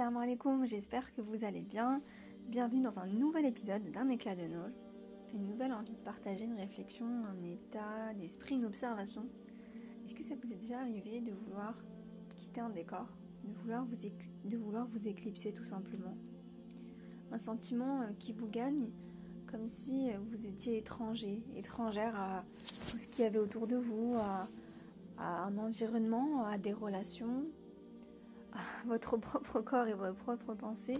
Salam alaikum, j'espère que vous allez bien. Bienvenue dans un nouvel épisode d'un éclat de Nol. Une nouvelle envie de partager une réflexion, un état d'esprit, une observation. Est-ce que ça vous est déjà arrivé de vouloir quitter un décor, de vouloir vous, de vouloir vous éclipser tout simplement? Un sentiment euh, qui vous gagne comme si euh, vous étiez étranger, étrangère à tout ce qu'il y avait autour de vous, à un environnement, à des relations, votre propre corps et votre propre pensée,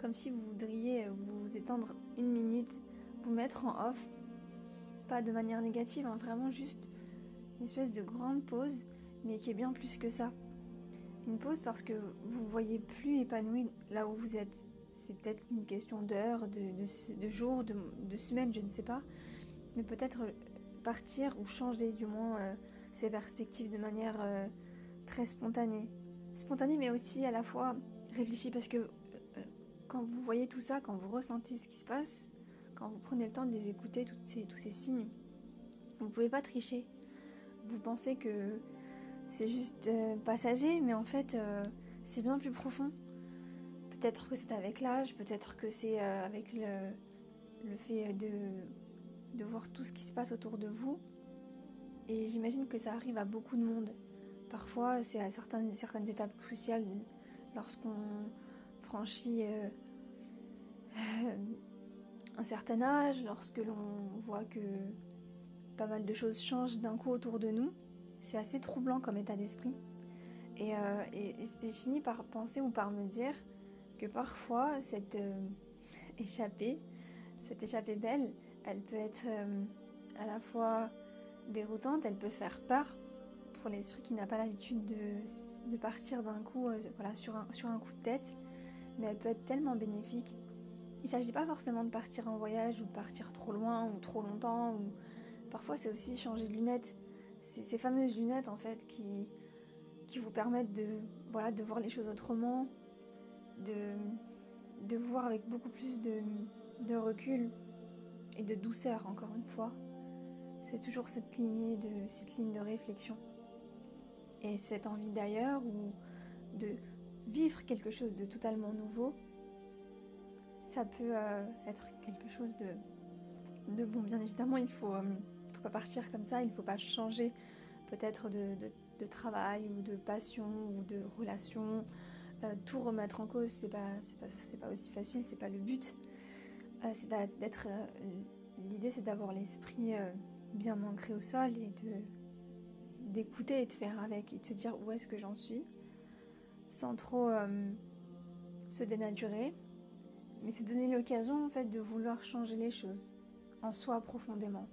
comme si vous voudriez vous étendre une minute, vous mettre en off, pas de manière négative, hein, vraiment juste une espèce de grande pause, mais qui est bien plus que ça. Une pause parce que vous ne voyez plus épanoui là où vous êtes. C'est peut-être une question d'heures, de, jours, de, semaines, je ne sais pas. Mais peut-être partir ou changer du moins euh, ses perspectives de manière euh, très spontanée spontané mais aussi à la fois réfléchi parce que euh, quand vous voyez tout ça, quand vous ressentez ce qui se passe, quand vous prenez le temps de les écouter, tous ces signes, vous ne pouvez pas tricher. Vous pensez que c'est juste euh, passager, mais en fait euh, c'est bien plus profond. Peut-être que c'est avec l'âge, peut-être que c'est avec le, fait de voir tout ce qui se passe autour de vous. Et j'imagine que ça arrive à beaucoup de monde. Parfois, c'est à certaines, étapes cruciales lorsqu'on franchit euh, euh, un certain âge, lorsque l'on voit que pas mal de choses changent d'un coup autour de nous. C'est assez troublant comme état d'esprit. Et, euh, je finis par penser ou par me dire que parfois cette échappée, cette échappée belle, elle peut être à la fois déroutante, elle peut faire peur, pour l'esprit qui n'a pas l'habitude de, partir d'un coup euh, voilà, sur, un, sur un coup de tête, mais elle peut être tellement bénéfique. Il ne s'agit pas forcément de partir en voyage ou de partir trop loin ou trop longtemps. Ou... Parfois, c'est aussi changer de lunettes. C'est ces fameuses lunettes en fait qui, qui vous permettent de, voilà, de voir les choses autrement, de, de voir avec beaucoup plus de, de recul et de douceur, encore une fois. C'est toujours cette lignée de, cette ligne de réflexion et cette envie d'ailleurs ou de vivre quelque chose de totalement nouveau, ça peut euh, être quelque chose de, bon. Bien évidemment, il ne faut, euh, faut, pas partir comme ça, il ne faut pas changer peut-être de, travail ou de passion ou de relation. Euh, tout remettre en cause, c'est pas, pas, pas aussi facile, c'est pas le but. c'est d'être, l'idée, c'est d'avoir l'esprit bien ancré au sol et de d'écouter et de faire avec et de se dire où est-ce que j'en suis sans trop euh, se dénaturer mais se donner l'occasion en fait de vouloir changer les choses en soi profondément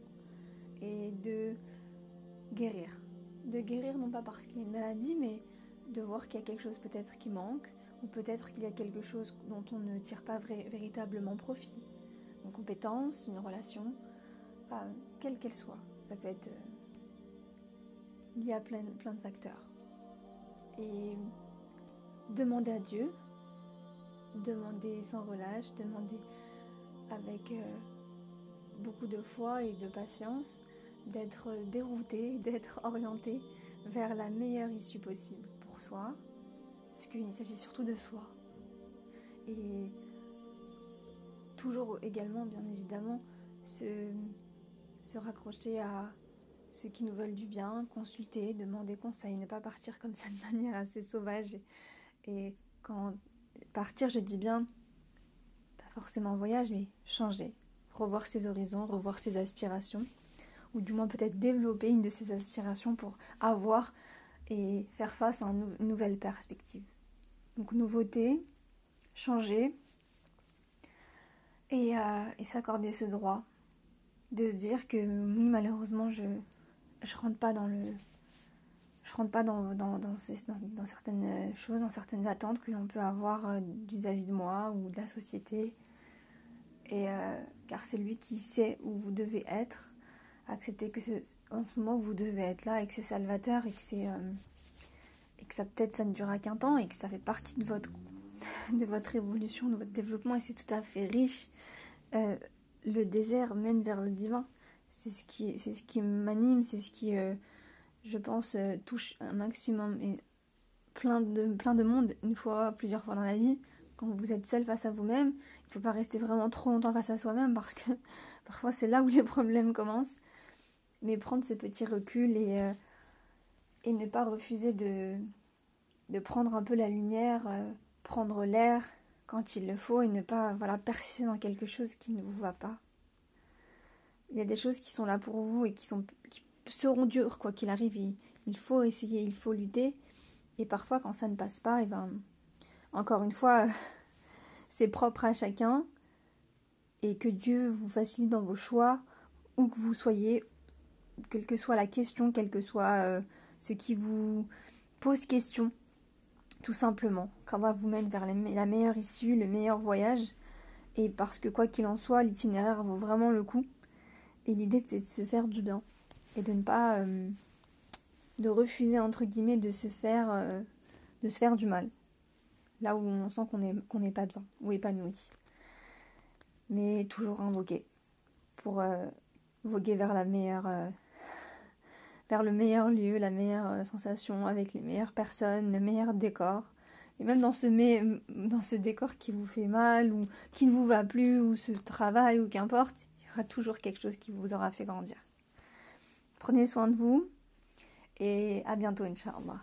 et de guérir. De guérir non pas parce qu'il y a une maladie mais de voir qu'il y a quelque chose peut-être qui manque ou peut-être qu'il y a quelque chose dont on ne tire pas véritablement profit. Une compétence, une relation euh, quelle qu'elle soit. Ça peut être euh, il y a plein, plein de facteurs. Et demander à Dieu, demander sans relâche, demander avec euh, beaucoup de foi et de patience, d'être dérouté, d'être orienté vers la meilleure issue possible pour soi, parce qu'il s'agit surtout de soi. Et toujours également, bien évidemment, se, se raccrocher à ceux qui nous veulent du bien, consulter, demander conseil, ne pas partir comme ça de manière assez sauvage. Et, quand partir, je dis bien, pas forcément en voyage, mais changer, revoir ses horizons, revoir ses aspirations, ou du moins peut-être développer une de ses aspirations pour avoir et faire face à une nouvelle perspective. Donc nouveauté, changer et, euh, et s'accorder ce droit de dire que oui malheureusement je, je rentre pas dans le je rentre pas dans, dans, dans, certaines choses, dans certaines attentes que l'on peut avoir euh, vis-à-vis de moi ou de la société. Et euh, car c'est lui qui sait où vous devez être. Accepter que en ce moment vous devez être là et que c'est salvateur et que c'est euh, et que ça peut-être ça ne durera qu'un temps et que ça fait partie de votre de votre évolution, de votre développement et c'est tout à fait riche. le désert mène vers le divin c'est ce qui, ce qui m'anime, c'est ce qui, euh, je pense, euh, touche un maximum et plein de, plein de monde une fois, plusieurs fois dans la vie. Quand vous êtes seul face à vous-même, il ne faut pas rester vraiment trop longtemps face à soi-même parce que parfois c'est là où les problèmes commencent. Mais prendre ce petit recul et, euh, ne pas refuser de, prendre un peu la lumière, prendre l'air quand il le faut et ne pas voilà, persister dans quelque chose qui ne vous va pas. Il y a des choses qui sont là pour vous et qui, sont, qui seront dures quoi qu'il arrive. Il, faut essayer, il faut lutter. Et parfois quand ça ne passe pas, et eh ben, encore une fois, c'est propre à chacun. Et que Dieu vous facilite dans vos choix, où que vous soyez, quelle que soit la question, quel que soit euh, ce qui vous pose question tout simplement. qu'Allah vous mène vers la meilleure issue, le meilleur voyage. Et parce que quoi qu'il en soit, l'itinéraire vaut vraiment le coup. Et l'idée c'est de se faire du bien. Et de ne pas. Euh, de refuser entre guillemets de se faire. Euh, de se faire du mal. Là où on sent qu'on n'est pas bien ou épanoui. Mais toujours invoquer. Pour euh, voguer vers la meilleure le meilleur lieu, la meilleure sensation, avec les meilleures personnes, le meilleur décor. Et même dans ce, dans ce décor qui vous fait mal ou qui ne vous va plus ou ce travail ou qu'importe, toujours quelque chose qui vous aura fait grandir. Prenez soin de vous et à bientôt, Inch'Allah.